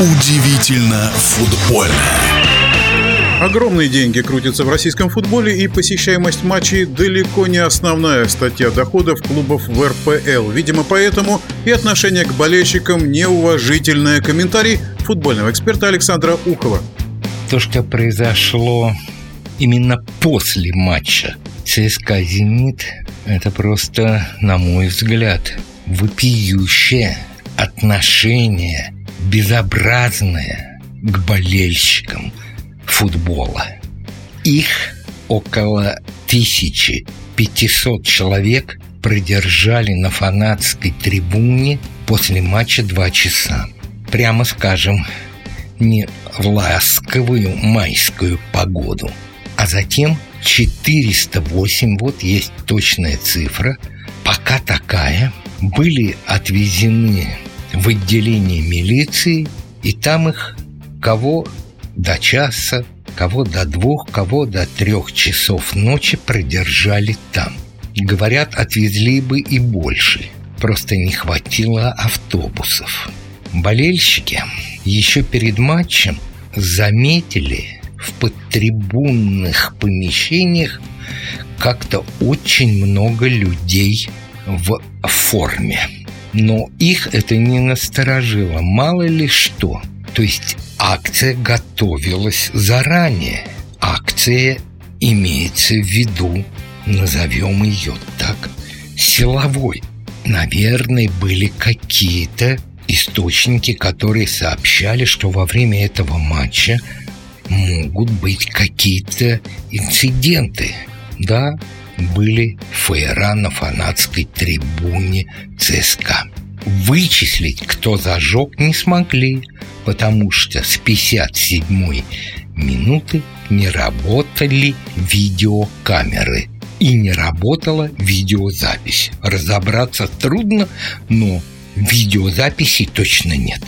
Удивительно футбольно. Огромные деньги крутятся в российском футболе, и посещаемость матчей далеко не основная статья доходов клубов в РПЛ. Видимо, поэтому и отношение к болельщикам неуважительное. Комментарий футбольного эксперта Александра Ухова. То, что произошло именно после матча ЦСКА «Зенит», это просто, на мой взгляд, вопиющее отношение, безобразное к болельщикам – футбола. Их около 1500 человек продержали на фанатской трибуне после матча два часа. Прямо скажем, не в ласковую майскую погоду. А затем 408, вот есть точная цифра, пока такая, были отвезены в отделение милиции, и там их кого до часа, кого до двух, кого до трех часов ночи продержали там. Говорят, отвезли бы и больше, просто не хватило автобусов. Болельщики еще перед матчем заметили в подтрибунных помещениях как-то очень много людей в форме. Но их это не насторожило, мало ли что. То есть акция готовилась заранее. Акция имеется в виду, назовем ее так, силовой. Наверное, были какие-то источники, которые сообщали, что во время этого матча могут быть какие-то инциденты. Да, были фейера на фанатской трибуне ЦСКА. Вычислить, кто зажег, не смогли, потому что с 57 минуты не работали видеокамеры и не работала видеозапись. Разобраться трудно, но видеозаписи точно нет.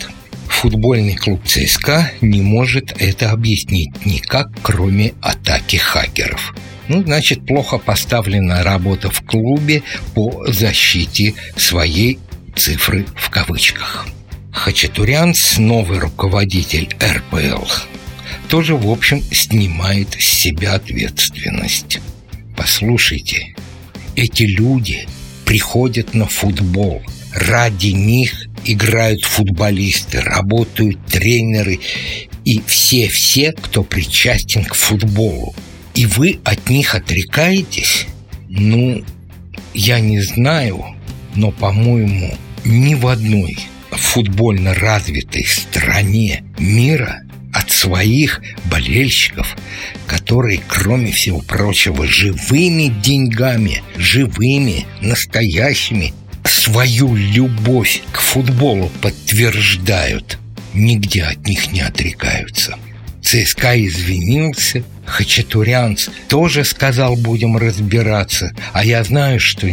Футбольный клуб ЦСКА не может это объяснить никак, кроме атаки хакеров. Ну, значит, плохо поставлена работа в клубе по защите своей цифры в кавычках. Хачатурянц, новый руководитель РПЛ, тоже, в общем, снимает с себя ответственность. Послушайте, эти люди приходят на футбол. Ради них играют футболисты, работают тренеры и все-все, кто причастен к футболу. И вы от них отрекаетесь? Ну, я не знаю, но, по-моему, ни в одной футбольно развитой стране мира от своих болельщиков, которые, кроме всего прочего, живыми деньгами, живыми, настоящими, свою любовь к футболу подтверждают, нигде от них не отрекаются. ЦСКА извинился, Хачатурянц тоже сказал, будем разбираться. А я знаю, что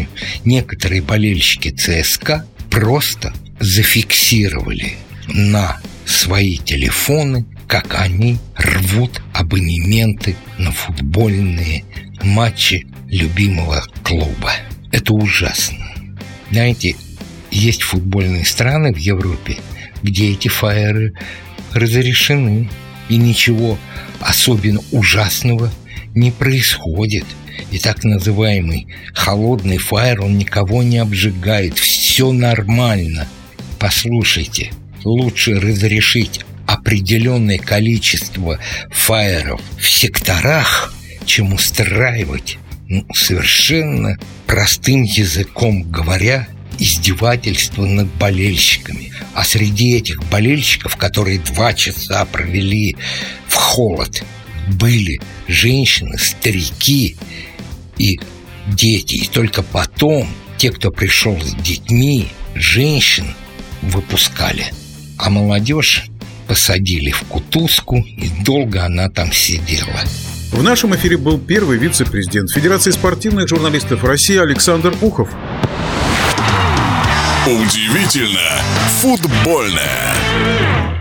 некоторые болельщики ЦСКА просто зафиксировали на свои телефоны, как они рвут абонементы на футбольные матчи любимого клуба. Это ужасно. Знаете, есть футбольные страны в Европе, где эти фаеры разрешены, и ничего особенно ужасного не происходит. И так называемый холодный фаер, он никого не обжигает, все нормально – Послушайте, лучше разрешить определенное количество фаеров в секторах, чем устраивать, ну, совершенно простым языком говоря, издевательство над болельщиками. А среди этих болельщиков, которые два часа провели в холод, были женщины, старики и дети. И только потом те, кто пришел с детьми, женщин, выпускали. А молодежь посадили в кутузку, и долго она там сидела. В нашем эфире был первый вице-президент Федерации спортивных журналистов России Александр Ухов. Удивительно футбольное.